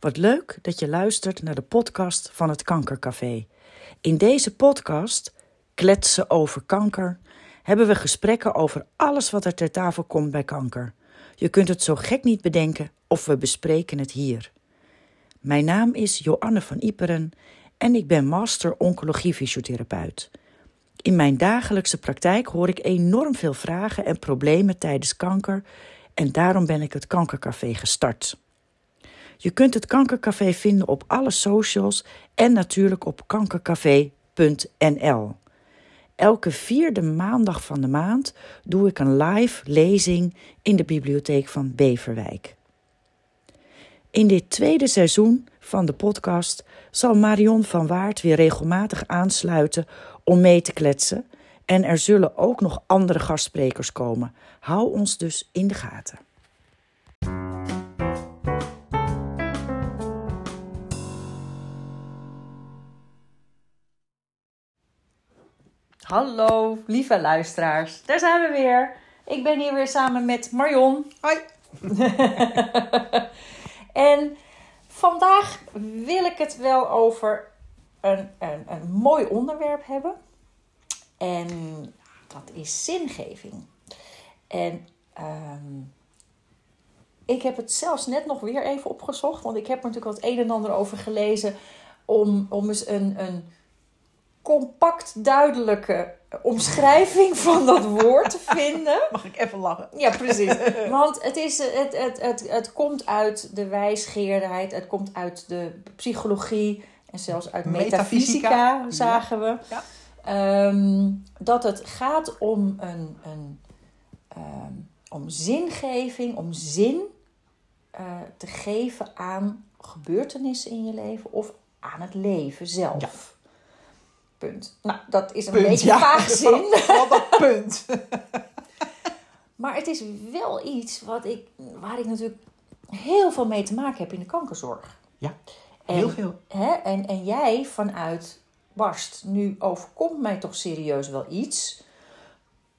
Wat leuk dat je luistert naar de podcast van het Kankercafé. In deze podcast, Kletsen over kanker, hebben we gesprekken over alles wat er ter tafel komt bij kanker. Je kunt het zo gek niet bedenken of we bespreken het hier. Mijn naam is Joanne van Iperen en ik ben master oncologie-fysiotherapeut. In mijn dagelijkse praktijk hoor ik enorm veel vragen en problemen tijdens kanker en daarom ben ik het Kankercafé gestart. Je kunt het Kankercafé vinden op alle socials en natuurlijk op kankercafé.nl. Elke vierde maandag van de maand doe ik een live lezing in de bibliotheek van Beverwijk. In dit tweede seizoen van de podcast zal Marion van Waard weer regelmatig aansluiten om mee te kletsen. En er zullen ook nog andere gastsprekers komen. Hou ons dus in de gaten. Hallo, lieve luisteraars. Daar zijn we weer. Ik ben hier weer samen met Marion. Hoi. en vandaag wil ik het wel over een, een, een mooi onderwerp hebben. En dat is zingeving. En ehm, ik heb het zelfs net nog weer even opgezocht, want ik heb er natuurlijk wat een en ander over gelezen. Om, om eens een, een compact duidelijke omschrijving van dat woord te vinden. Mag ik even lachen? Ja, precies. Want het, is, het, het, het, het komt uit de wijsgeerderheid, het komt uit de psychologie en zelfs uit metafysica, metafysica zagen we. Ja. Ehm, dat het gaat om, een, een, ehm, om zingeving, om zin uh, te geven aan gebeurtenissen in je leven of aan het leven zelf. Ja. Punt. Nou, dat is een punt, beetje ja. vaag zin. Wat een punt. maar het is wel iets wat ik, waar ik natuurlijk heel veel mee te maken heb in de kankerzorg. Ja, heel veel. Hè, en, en jij vanuit barst, nu overkomt mij toch serieus wel iets.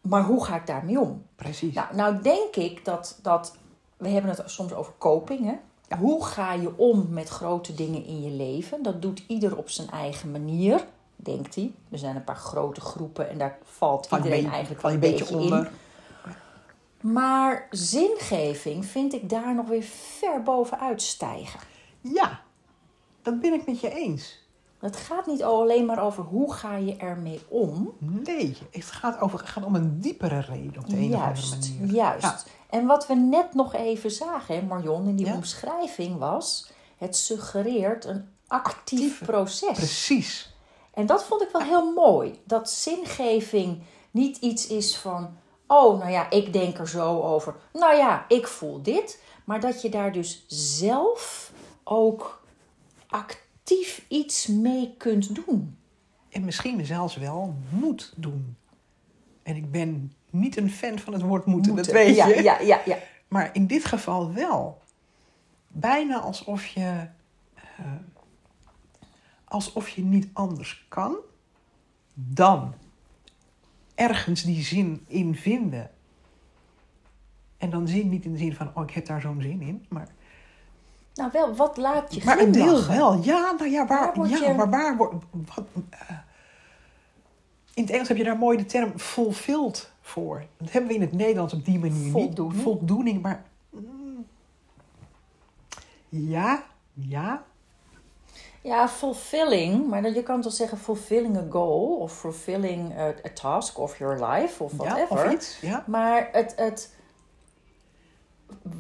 Maar hoe ga ik daarmee om? Precies. Nou, nou denk ik dat, dat we hebben het soms over coping. Hè? Hoe ga je om met grote dingen in je leven? Dat doet ieder op zijn eigen manier denkt hij. Er zijn een paar grote groepen en daar valt iedereen eigenlijk wel een beetje, onder. in. Maar zingeving vind ik daar nog weer ver bovenuit stijgen. Ja, dat ben ik met je eens. Het gaat niet alleen maar over hoe ga je ermee om. Nee, het gaat, over, het gaat om een diepere reden op de een of andere manier. Juist. En wat we net nog even zagen, Marion, in die omschrijving was... het suggereert een actief proces. Precies. En dat vond ik wel heel mooi. Dat zingeving niet iets is van, oh, nou ja, ik denk er zo over. Nou ja, ik voel dit. Maar dat je daar dus zelf ook actief iets mee kunt doen. En misschien zelfs wel moet doen. En ik ben niet een fan van het woord moeten, moeten. dat weet je. Ja, ja, ja, ja. Maar in dit geval wel. Bijna alsof je uh, alsof je niet anders kan dan ergens die zin in vinden. En dan zin niet in de zin van, oh, ik heb daar zo'n zin in, maar... Nou wel, wat laat je Maar een deel wel, ja, nou ja, waar, waar ja, je... maar waar wordt... Wat, uh, in het Engels heb je daar mooi de term fulfilled voor. Dat hebben we in het Nederlands op die manier voldoening. niet. Voldoening. Maar mm, ja, ja, ja, fulfilling, maar je kan toch zeggen fulfilling a goal of fulfilling a, a task of your life of whatever. Ja, of iets, ja. Maar het, het,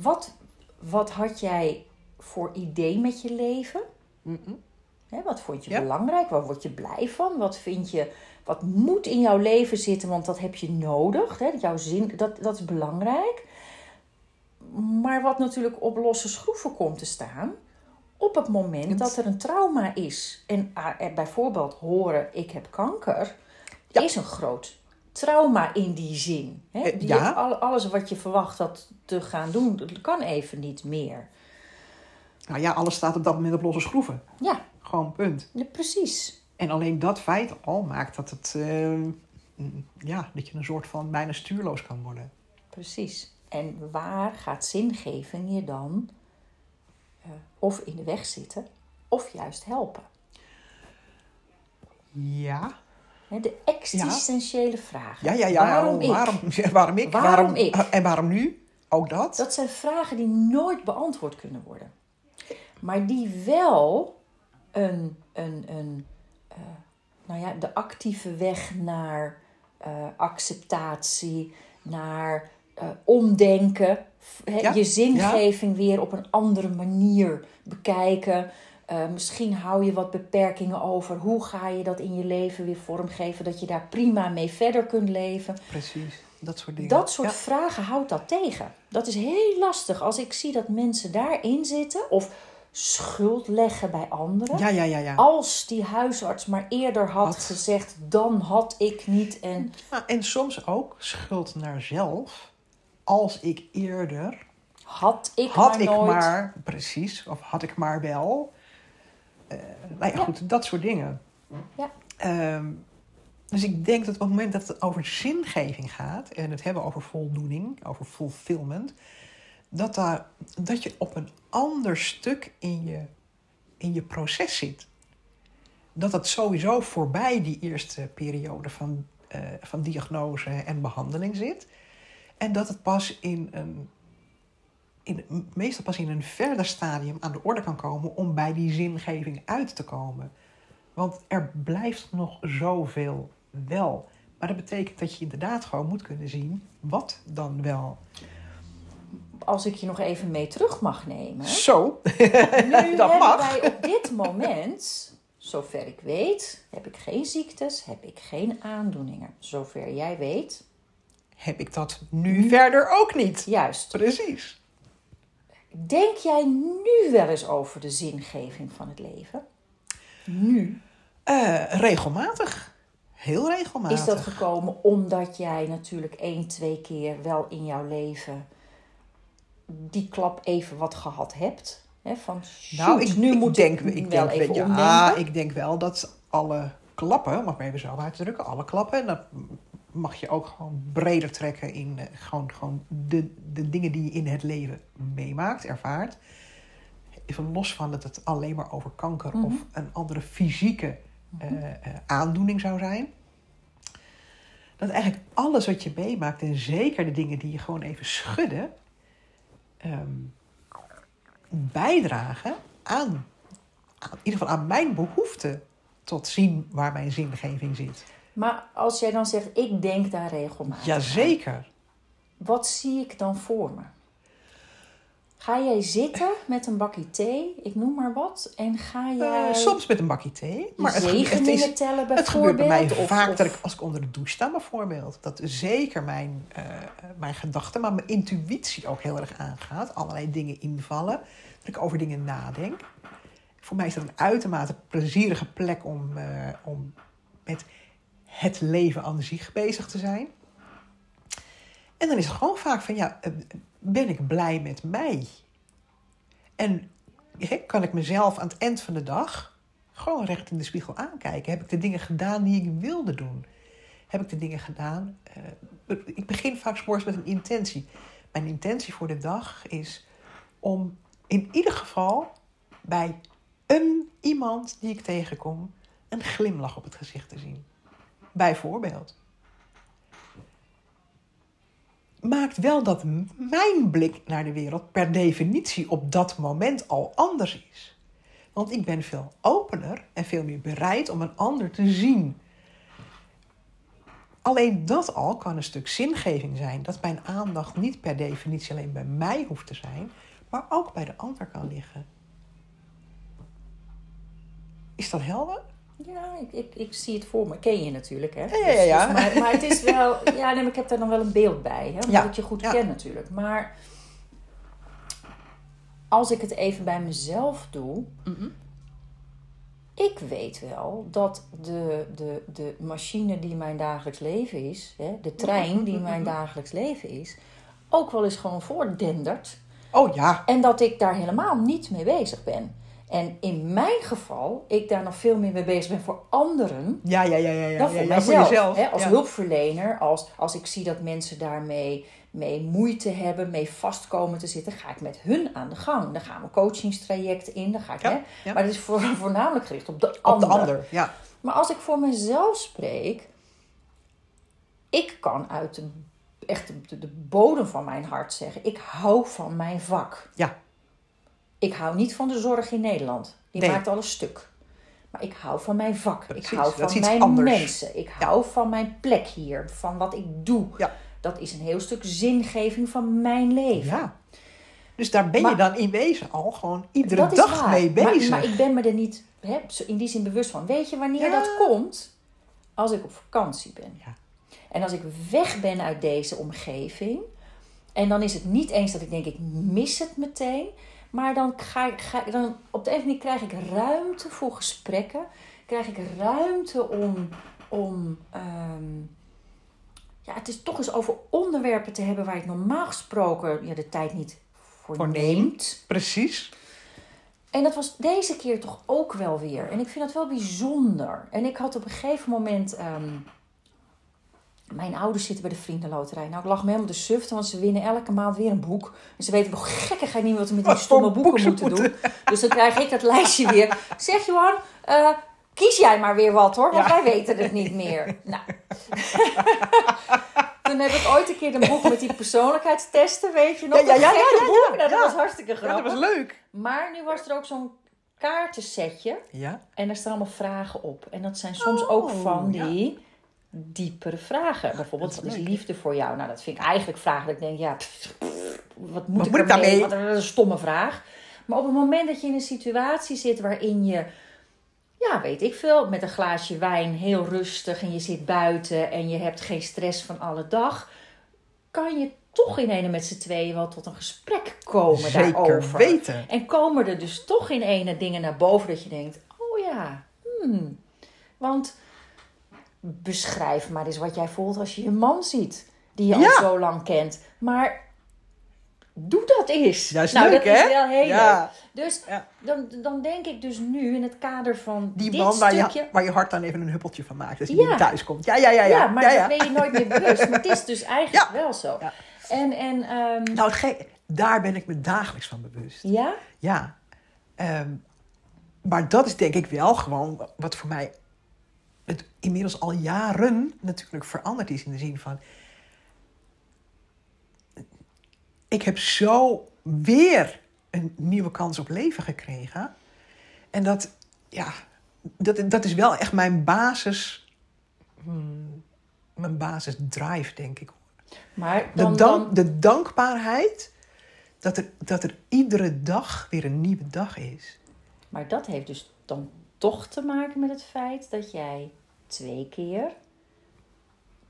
wat, wat had jij voor idee met je leven? Mm wat vond je belangrijk? Waar word je blij van? Wat vind je, wat moet in jouw leven zitten? Want dat heb je nodig. Hè? Jouw zin, dat, dat is belangrijk. Maar wat natuurlijk op losse schroeven komt te staan op het moment dat er een trauma is. En uh, bijvoorbeeld horen, ik heb kanker, is een groot trauma in die zin. Hè? Eh, ja. alles wat je verwacht dat te gaan doen, dat kan even niet meer. Nou ja, alles staat op dat moment op losse schroeven. Ja. Gewoon punt. Ja, precies. En alleen dat feit al maakt dat het, uh, ja, dat je een soort van bijna stuurloos kan worden. Precies. En waar gaat zingeving je dan eh, of in de weg zitten, of juist helpen. Ja. De existentiële vragen. Ja, ja, ja. Waarom ik? Waarom, waarom ik? Waarom ik? En waarom nu? Ook dat? Dat zijn vragen die nooit beantwoord kunnen worden. Maar die wel een, een, een eh, nou ja, de actieve weg naar eh, acceptatie, naar eh, omdenken, Ja, je zingeving weer op een andere manier bekijken. Eh, misschien hou je wat beperkingen over. Hoe ga je dat in je leven weer vormgeven? Dat je daar prima mee verder kunt leven. Precies. Dat soort dingen. Dat soort Ja. vragen houdt dat tegen. Dat is heel lastig als ik zie dat mensen daarin zitten of schuld leggen bij anderen. Ja, ja, ja, ja. Als die huisarts maar eerder had, Had. gezegd, dan had ik niet. En Ja, en soms ook schuld naar zelf. Als ik eerder had ik had maar ik nooit. maar, precies, of had ik maar wel. Eh, nou ja, Ja. goed, dat soort dingen. Ja. Ehm, dus ik denk dat op het moment dat het over zingeving gaat en het hebben over voldoening, over fulfillment, dat, daar, dat je op een ander stuk in je, in je proces zit. Dat dat sowieso voorbij die eerste periode van, eh, van diagnose en behandeling zit. En dat het pas in een, in, meestal pas in een verder stadium aan de orde kan komen om bij die zingeving uit te komen. Want er blijft nog zoveel wel. Maar dat betekent dat je inderdaad gewoon moet kunnen zien wat dan wel. Als ik je nog even mee terug mag nemen. Zo, Nu dat hebben mag. wij op dit moment, zover ik weet, heb ik geen ziektes, heb ik geen aandoeningen. Zover jij weet, Heb ik dat nu verder ook niet? juist. Precies. Denk jij nu wel eens over de zingeving van het leven? Nu. Eh, regelmatig. Heel regelmatig. Is dat gekomen omdat jij natuurlijk één, twee keer wel in jouw leven die klap even wat gehad hebt? Hè, van, shoot, Nou, ik, nu ik moet denk, ik, ik wel denk, even ja, omdenken. ik denk wel dat alle klappen, mag ik maar even zo uitdrukken, alle klappen, dat mag je ook gewoon breder trekken in eh, gewoon, gewoon de, de dingen die je in het leven meemaakt, ervaart. Even los van dat het alleen maar over kanker Mhm. of een andere fysieke eh, eh, aandoening zou zijn. Dat eigenlijk alles wat je meemaakt, en zeker de dingen die je gewoon even schudden, ehm, bijdragen aan, aan, in ieder geval aan mijn behoefte tot zien waar mijn zingeving zit. Maar als jij dan zegt, ik denk daar regelmatig aan. Jazeker. Wat zie ik dan voor me? Ga jij zitten met een bakje thee, ik noem maar wat, en ga jij Eh, soms met een bakje thee. Maar het, het, is, tellen het gebeurt bij mij bijvoorbeeld? Of- vaak of- dat ik, als ik onder de douche sta bijvoorbeeld, dat zeker mijn, eh, mijn gedachten, maar mijn intuïtie ook heel erg aangaat. Allerlei dingen invallen. Dat ik over dingen nadenk. Voor mij is dat een uitermate plezierige plek om, eh, om met het leven aan zich bezig te zijn. En dan is het gewoon vaak van, ja, eh, ben ik blij met mij? En kan ik mezelf aan het eind van de dag gewoon recht in de spiegel aankijken? Heb ik de dingen gedaan die ik wilde doen? Heb ik de dingen gedaan? eh, ik begin vaak 's morgens met een intentie. Mijn intentie voor de dag is om in ieder geval bij een iemand die ik tegenkom een glimlach op het gezicht te zien. Bijvoorbeeld. Maakt wel dat mijn blik naar de wereld per definitie op dat moment al anders is. Want ik ben veel opener en veel meer bereid om een ander te zien. Alleen dat al kan een stuk zingeving zijn. Dat mijn aandacht niet per definitie alleen bij mij hoeft te zijn, maar ook bij de ander kan liggen. Is dat helder? Ja, ik, ik, ik zie het voor me. Ken je natuurlijk, hè? Ja, ja, ja. Dus- maar, maar het is wel... Ja, nee, ik heb daar dan wel een beeld bij, hè? Omdat Ja, je goed ja. ken natuurlijk. Maar als ik het even bij mezelf doe... Ik weet wel dat de, de, de machine die mijn dagelijks leven is... Hè, de trein die mijn dagelijks leven is... ook wel eens gewoon voordendert. Oh ja, En dat ik daar helemaal niet mee bezig ben. En in mijn geval, ik daar nog veel meer mee bezig ben voor anderen ja, ja, ja, ja. ja, dan voor ja, mijzelf. jezelf. hè, als hulpverlener, als, als ik zie dat mensen daarmee mee moeite hebben, mee vastkomen te zitten, ga ik met hun aan de gang. Dan gaan we coachingstrajecten in, dan ga ik, hè? Maar het is voor, voornamelijk gericht op de Op ander. de ander, ja. Maar als ik voor mezelf spreek, ik kan uit de, echt de, de bodem van mijn hart zeggen, ik hou van mijn vak. Ja, Ik hou niet van de zorg in Nederland. Die Nee. maakt alles stuk. Maar ik hou van mijn vak. Ik hou van mijn anders. mensen. Ik hou van mijn plek hier. Van wat ik doe. ja, Dat is een heel stuk zingeving van mijn leven. ja. Dus daar ben je Maar- dan in wezen al gewoon iedere dag waar. mee Maar- bezig. Maar, ik ben me er niet hè, in die zin bewust van. Weet je wanneer Ja. dat komt? Als ik op vakantie ben. Ja. En als ik weg ben uit deze omgeving. En dan is het niet eens dat ik denk, ik mis het meteen. Maar dan ga ik, ga, dan, op de een of andere manier krijg ik ruimte voor gesprekken. Krijg ik ruimte om, om ehm, ja, het is toch eens over onderwerpen te hebben waar ik normaal gesproken ja, de tijd niet voor, Voor neemt. neemt. Precies. En dat was deze keer toch ook wel weer. En ik vind dat wel bijzonder. En ik had op een gegeven moment. ehm, mijn ouders zitten bij de Vriendenloterij. Nou, ik lag me helemaal de sufte, want ze winnen elke maand weer een boek. En ze weten nog gekkigheid niet wat ze met die stomme boeken moeten doen. Dus dan krijg ik dat lijstje weer. Zeg Johan, eh, kies jij maar weer wat hoor, want Ja. wij weten het niet meer. Nou. Toen heb ik ooit een keer een boek met die persoonlijkheidstesten, weet je nog? Ja, ja, ja, ja, boek. Nou, dat was hartstikke grappig. dat was leuk. Maar nu was er ook zo'n kaartensetje. Ja. En daar staan allemaal vragen op. En dat zijn soms Oh, ook van ja. die diepere vragen. Bijvoorbeeld, Dat wat is is liefde voor jou? Nou, dat vind ik eigenlijk vragen dat ik denk, ja, pff, pff, wat moet Wat ik moet ik ermee? daarmee? Wat een stomme vraag. Maar op het moment dat je in een situatie zit waarin je, ja, weet ik veel, met een glaasje wijn heel rustig en je zit buiten en je hebt geen stress van alle dag, kan je toch in ene met z'n tweeën wel tot een gesprek komen Zeker daarover. weten. En komen er dus toch in ene dingen naar boven dat je denkt: oh ja, hmm. Want beschrijf maar eens wat jij voelt als je je man ziet, die je Ja. al zo lang kent. Maar doe dat eens. Ja, is nou, leuk, dat is wel heel Ja. leuk. Dus Ja. dan, dan denk ik dus nu in het kader van Die dit man waar stukje. je, waar je hart dan even een huppeltje van maakt. Als je Ja. thuis komt. Ja, ja, ja. Ja, ja, maar dat ben je nooit meer bewust. Maar het is dus eigenlijk wel zo. Ja. En, en ehm, Nou, gek, daar ben ik me dagelijks van bewust. ja, Ja. Ehm, maar dat is denk ik wel gewoon wat voor mij het inmiddels al jaren natuurlijk veranderd is. In de zin van... Ik heb zo weer een nieuwe kans op leven gekregen. En dat, ja, dat, dat is wel echt mijn basis... hmm, mijn basis drive, denk ik. maar De, dan, de dankbaarheid dat er, dat er iedere dag weer een nieuwe dag is. Maar dat heeft dus dan toch te maken met het feit dat jij twee keer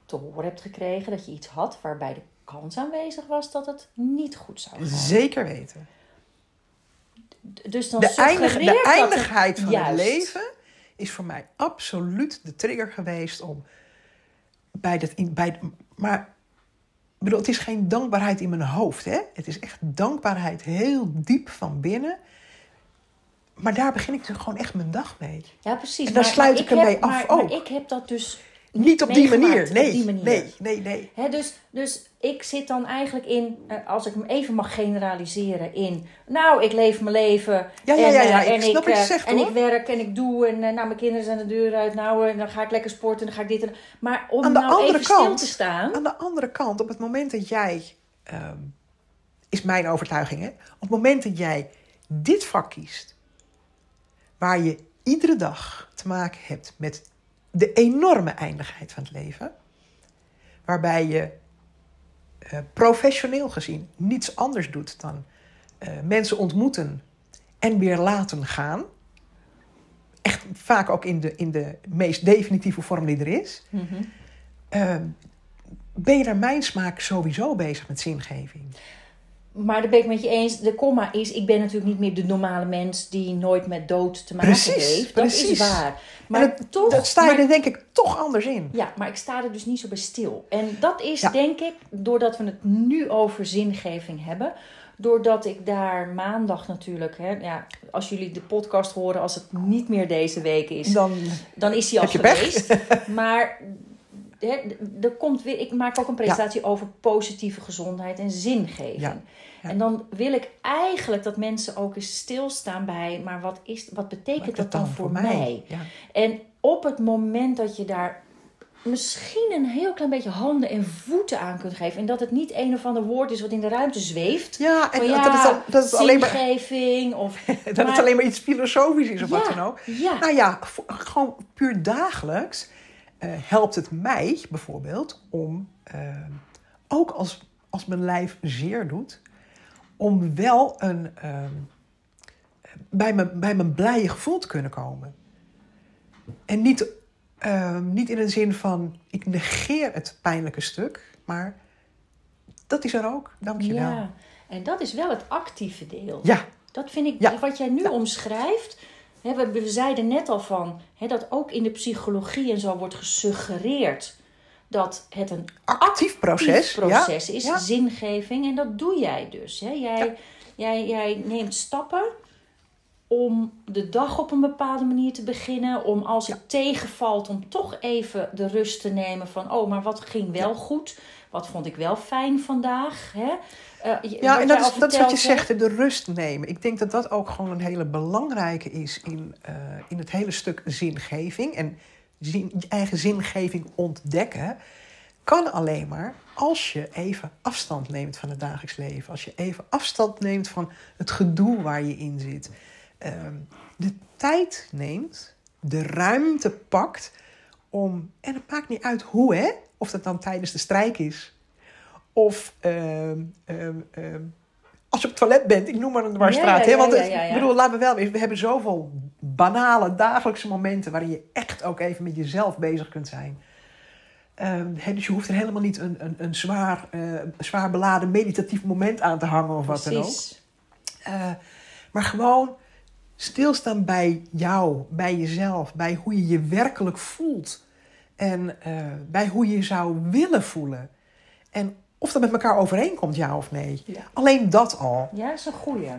te horen hebt gekregen dat je iets had waarbij de kans aanwezig was dat het niet goed zou gaan. Zeker weten. Dus dan De, eindig, de het- eindigheid van Juist. het leven is voor mij absoluut de trigger geweest om bij dat. In, bij, maar bedoel, het is geen dankbaarheid in mijn hoofd. Hè? Het is echt dankbaarheid heel diep van binnen. Maar daar begin ik gewoon echt mijn dag mee. Ja, precies. En daar maar- sluit maar ik ermee af maar, ook. Maar ik heb dat dus Niet op die manier. Nee, op die manier. nee, nee, nee. Dus, dus ik zit dan eigenlijk in, eh, als ik hem even mag generaliseren, in. Nou, ik leef mijn leven. Ja, ja, en, ja, ja, eh, ik en snap wat je zegt, En hoor. ik werk en ik doe. En eh, nou, mijn kinderen zijn de deur uit. Nou, eh, dan ga ik lekker sporten. Dan ga ik dit en Maar om Aan de nou andere even stil kant- te staan. Aan de andere kant, op het moment dat jij, ehm, is mijn overtuiging, hè? op het moment dat jij dit vak kiest, waar je iedere dag te maken hebt met de enorme eindigheid van het leven, waarbij je eh, professioneel gezien niets anders doet dan eh, mensen ontmoeten en weer laten gaan. Echt vaak ook in de, in de meest definitieve vorm die er is. Mhm. Ehm, ben je naar mijn smaak sowieso bezig met zingeving. Maar daar ben ik met je eens. De komma is, ik ben natuurlijk niet meer de normale mens die nooit met dood te maken Precies, heeft. Dat is waar. Maar dat, toch. dat sta je maar- er denk ik toch anders in. Ja, maar ik sta er dus niet zo bij stil. En dat is Ja. denk ik, doordat we het nu over zingeving hebben. Doordat ik daar maandag natuurlijk, hè, ja, als jullie de podcast horen, als het niet meer deze week is, Dan, dan is hij al pech? geweest. Maar er komt weer, ik maak ook een presentatie over positieve gezondheid en zingeving. Ja, ja. En dan wil ik eigenlijk dat mensen ook eens stilstaan bij, maar wat, is, wat betekent Wat dat dan voor mij? Ja. En op het moment dat je daar misschien een heel klein beetje handen en voeten aan kunt geven. En dat het niet een of ander woord is wat in de ruimte zweeft. Ja, en Van dat, al- dat het alleen maar, zingeving of... dat maar- het alleen maar iets filosofisch is of wat Ja, dan ook. Ja, Nou ja, gewoon puur dagelijks helpt het mij bijvoorbeeld om, eh, ook als, als mijn lijf zeer doet, om wel een, ehm, bij, mijn, bij mijn blije gevoel te kunnen komen. En niet, ehm, niet in de zin van, ik negeer het pijnlijke stuk, maar dat is er ook, dankjewel. Ja, ja. En dat is wel het actieve deel. ja, Dat vind ik, Ja. wat jij nu Ja. omschrijft. We, zeiden net al van dat ook in de psychologie en zo wordt gesuggereerd dat het een actief proces. actief proces is, ja. zingeving. En dat doe jij dus. Hè? Jij, jij, jij neemt stappen om de dag op een bepaalde manier te beginnen. Om als het tegenvalt, om toch even de rust te nemen van... oh, maar wat ging wel goed? Wat vond ik wel fijn vandaag? Hè? Eh, Ja, en dat is, al dat is wat je zegt, de rust nemen. Ik denk dat dat ook gewoon een hele belangrijke is in, eh, in het hele stuk zingeving. En zin, je eigen zingeving ontdekken kan alleen maar als je even afstand neemt van het dagelijks leven. Als je even afstand neemt van het gedoe waar je in zit. Ehm, de tijd neemt, de ruimte pakt om, en het maakt niet uit hoe hè, of dat dan tijdens de strijk is of ehm, ehm, ehm, als je op het toilet bent, ik noem maar een dwarsstraat. Ja, ja, hè, want ik bedoel, laten we wel wezen, we hebben zoveel banale dagelijkse momenten waarin je echt ook even met jezelf bezig kunt zijn. Hè, dus je hoeft er helemaal niet een, een, een zwaar, eh, zwaar beladen meditatief moment aan te hangen of wat dan ook. Eh, maar gewoon stilstaan bij jou, bij jezelf, bij hoe je je werkelijk voelt. En eh, bij hoe je zou willen voelen. En of dat met elkaar overeenkomt, ja of nee. Ja. Alleen dat al. Ja, is een goeie.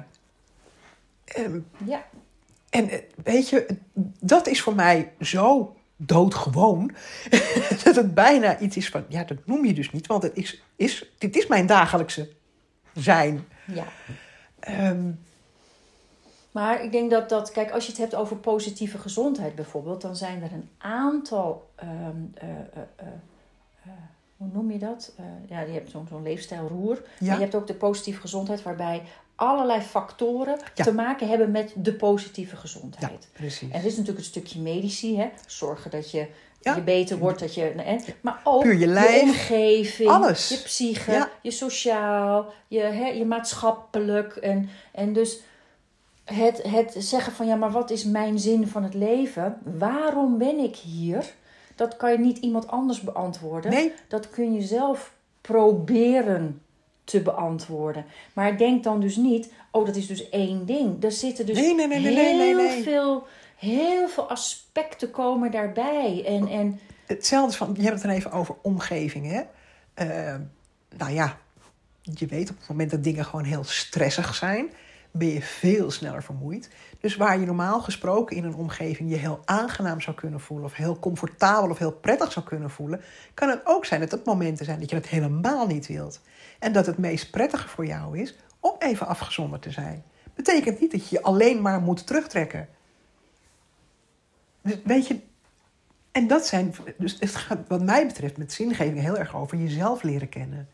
Ehm, Ja. en eh, weet je, dat is voor mij zo doodgewoon. dat het bijna iets is van, ja, dat noem je dus niet. Want het is, is, dit is mijn dagelijkse zijn. ja. Ehm, Maar ik denk dat dat, kijk, als je het hebt over positieve gezondheid bijvoorbeeld, dan zijn er een aantal, ehm, eh, eh, eh, hoe noem je dat? Ja, je hebt zo'n zo'n leefstijlroer. Ja. Maar je hebt ook de positieve gezondheid, waarbij allerlei factoren Ja. te maken hebben met de positieve ja, gezondheid. precies. En dit is natuurlijk een stukje medici, hè? Zorgen dat je, Ja. je beter wordt, dat je, maar ook Puur je lijf. omgeving, Alles. je psyche, Ja. je sociaal, je, hè, je maatschappelijk. En, en dus het, het zeggen van ja, maar wat is mijn zin van het leven? Waarom ben ik hier? Dat kan je niet iemand anders beantwoorden. Nee, Dat kun je zelf proberen te beantwoorden. Maar denk dan dus niet, oh, dat is dus één ding. Er zitten dus Nee, nee, nee, nee, heel, nee, nee, nee. Veel, heel veel aspecten komen daarbij. En, en hetzelfde is van, je hebt het dan even over omgeving, hè? Eh, nou ja, je weet op het moment dat dingen gewoon heel stressig zijn, ben je veel sneller vermoeid. Dus waar je normaal gesproken in een omgeving je heel aangenaam zou kunnen voelen, of heel comfortabel of heel prettig zou kunnen voelen, kan het ook zijn dat het momenten zijn dat je het helemaal niet wilt. En dat het meest prettige voor jou is om even afgezonderd te zijn. Betekent niet dat je je alleen maar moet terugtrekken. Dus weet je, en dat zijn, dus het gaat wat mij betreft met zingeving heel erg over jezelf leren kennen.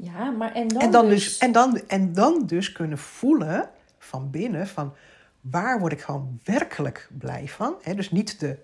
Ja, maar en dan, en, dan dus, dus, en, dan, en dan dus kunnen voelen van binnen van waar word ik gewoon werkelijk blij van. Hè? Dus niet de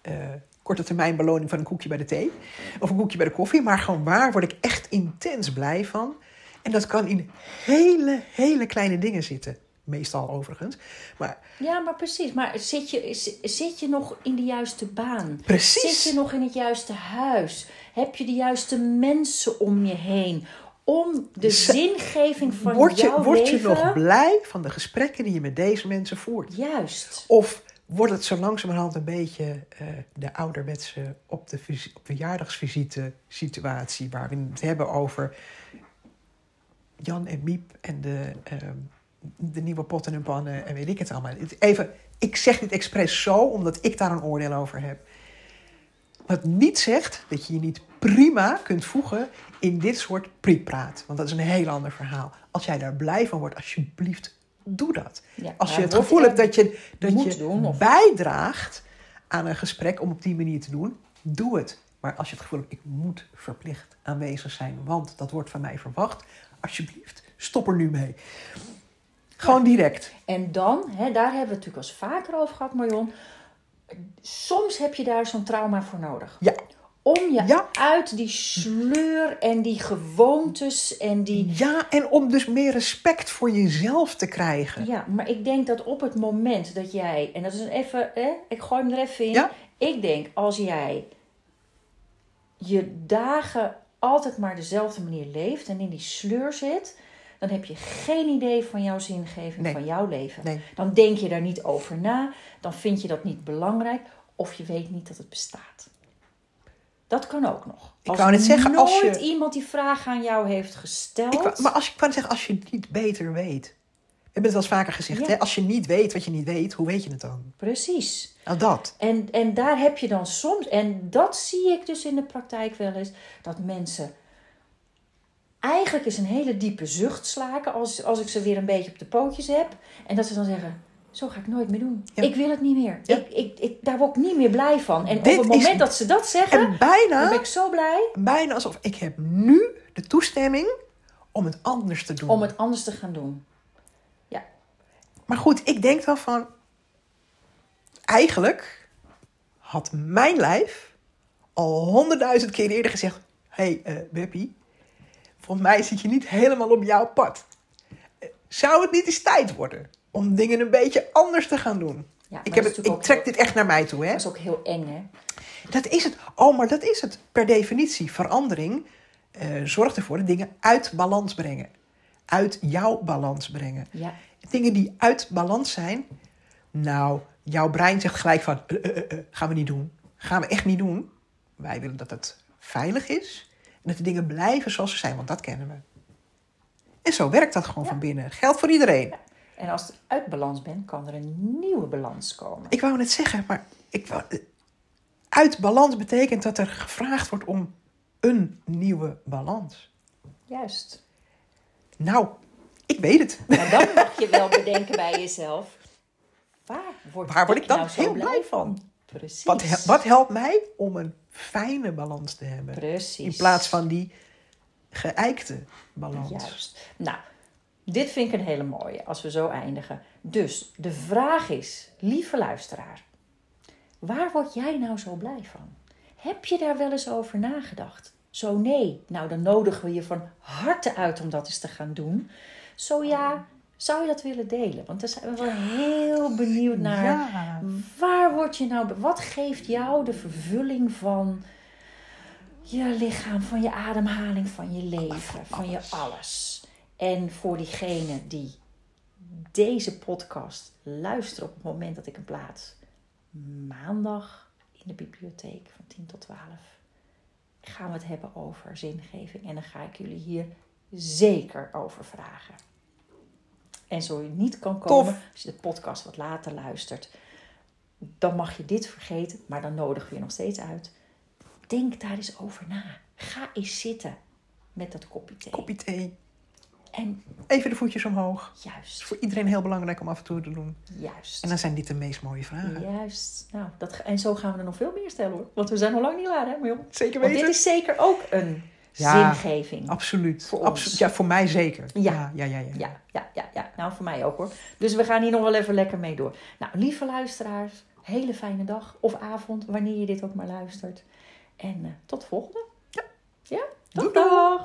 eh, korte termijn beloning van een koekje bij de thee of een koekje bij de koffie, maar gewoon waar word ik echt intens blij van. En dat kan in hele, hele kleine dingen zitten. Meestal overigens. Maar Ja, maar precies. Maar zit je, zit je nog in de juiste baan? precies. Zit je nog in het juiste huis? Heb je de juiste mensen om je heen? Om de Z- zingeving van word je, jouw word je leven... nog blij van de gesprekken die je met deze mensen voert? Juist. Of wordt het zo langzamerhand een beetje eh, de ouderwetse op de op verjaardagsvisite situatie, waar we het hebben over Jan en Miep en de, ehm, de nieuwe potten en pannen en weet ik het allemaal. Even, ik zeg dit expres zo, omdat ik daar een oordeel over heb. Wat niet zegt dat je je niet prima kunt voegen in dit soort pripraat. Want dat is een heel ander verhaal. Als jij daar blij van wordt, alsjeblieft, doe dat. Ja, Als je het gevoel hebt dat je, dat je doen, of- bijdraagt aan een gesprek om op die manier te doen, doe het. Maar als je het gevoel hebt, ik moet verplicht aanwezig zijn, want dat wordt van mij verwacht, alsjeblieft, stop er nu mee. Gewoon direct. En dan, hè, daar hebben we het natuurlijk al vaker over gehad, Marion. Soms heb je daar zo'n trauma voor nodig. Ja, Om je Ja. uit die sleur en die gewoontes en die... ja, en om dus meer respect voor jezelf te krijgen. Ja, maar ik denk dat op het moment dat jij... En dat is een even... Hè, ik gooi hem er even in. Ja. Ik denk, als jij je dagen altijd maar dezelfde manier leeft... en in die sleur zit... dan heb je geen idee van jouw zingeving, Nee. van jouw leven. Nee. Dan denk je daar niet over na. Dan vind je dat niet belangrijk. Of je weet niet dat het bestaat. Dat kan ook nog. Ik wou net zeggen, als je- nooit iemand die vraag aan jou heeft gesteld... Ik, wou- maar als, ik kan zeggen, als je het niet beter weet. We hebben het wel eens vaker gezegd, Ja. hè? als je niet weet wat je niet weet, hoe weet je het dan? Precies. Nou, dat. En, en daar heb je dan soms, en dat zie ik dus in de praktijk wel eens, dat mensen eigenlijk eens een hele diepe zucht slaken als, als ik ze weer een beetje op de pootjes heb. En dat ze dan zeggen, zo ga ik nooit meer doen. Ja. Ik wil het niet meer. Ja. Ik, ik, ik, daar word ik niet meer blij van. En Dit op het moment is- dat ze dat zeggen, En dan bijna, ben ik zo blij bijna alsof ik heb nu de toestemming om het anders te doen. om het anders te gaan doen. Ja, Maar goed, ik denk dan van... Eigenlijk had mijn lijf al honderdduizend keer eerder gezegd... Hé, hey, eh Beppie, volgens mij zit je niet helemaal op jouw pad. Eh, Zou het niet eens tijd worden om dingen een beetje anders te gaan doen? maar ik, heb het, ik trek heel- dit echt naar mij toe, hè? dat is ook heel eng hè. Dat is het. Oh, maar dat is het. Per definitie. Verandering eh, zorgt ervoor dat dingen uit balans brengen. Uit jouw balans brengen. Ja, Dingen die uit balans zijn. Nou, jouw brein zegt gelijk van... eh, eh, eh, gaan we niet doen. Gaan we echt niet doen. Wij willen dat het veilig is. En dat de dingen blijven zoals ze zijn. Want dat kennen we. En zo werkt dat gewoon van binnen. Geldt voor iedereen. En als het uit balans bent, kan er een nieuwe balans komen. Ik wou net zeggen, maar ik wou, uit balans betekent dat er gevraagd wordt om een nieuwe balans. Juist. Nou, ik weet het. Maar dan mag je wel bedenken bij jezelf. Waar word, Waar word ik dan nou heel blij van? Precies. Wat, wat helpt mij om een fijne balans te hebben? Precies. In plaats van die geëikte balans. Juist. Nou, dit vind ik een hele mooie als we zo eindigen. Dus de vraag is, lieve luisteraar, waar word jij nou zo blij van? Heb je daar wel eens over nagedacht? Zo nee, nou dan nodigen we je van harte uit om dat eens te gaan doen. Zo ja, zou je dat willen delen? Want daar zijn we wel heel benieuwd naar. Ja. Waar word je nou, wat geeft jou de vervulling van je lichaam, van je ademhaling, van je leven, van je alles? En voor diegene die deze podcast luisteren op het moment dat ik hem plaats, maandag in de bibliotheek van 10 tot 12, gaan we het hebben over zingeving. En dan ga ik jullie hier zeker over vragen. En zo je niet kan komen, Tof. als je de podcast wat later luistert, dan mag je dit vergeten, maar dan nodigen we je nog steeds uit. Denk daar eens over na. Ga eens zitten met dat kopje thee. Kopje thee. En Even de voetjes omhoog. Is juist, voor iedereen heel belangrijk om af en toe te doen. juist. En dan zijn dit de meest mooie vragen. Juist. Nou, dat, en zo gaan we er nog veel meer stellen hoor. Want we zijn nog lang niet klaar, hè, Marjon? Zeker Want weten. dit is zeker ook een Ja, zingeving. Absoluut. Voor Absolu-. Ja, voor mij zeker. Ja. Ja, ja, ja. ja. Ja, ja, ja, ja. Nou, voor mij ook hoor. Dus we gaan hier nog wel even lekker mee door. Nou, lieve luisteraars, hele fijne dag of avond, wanneer je dit ook maar luistert. En eh, tot de volgende. Ja. Ja? Doei, Tot doei.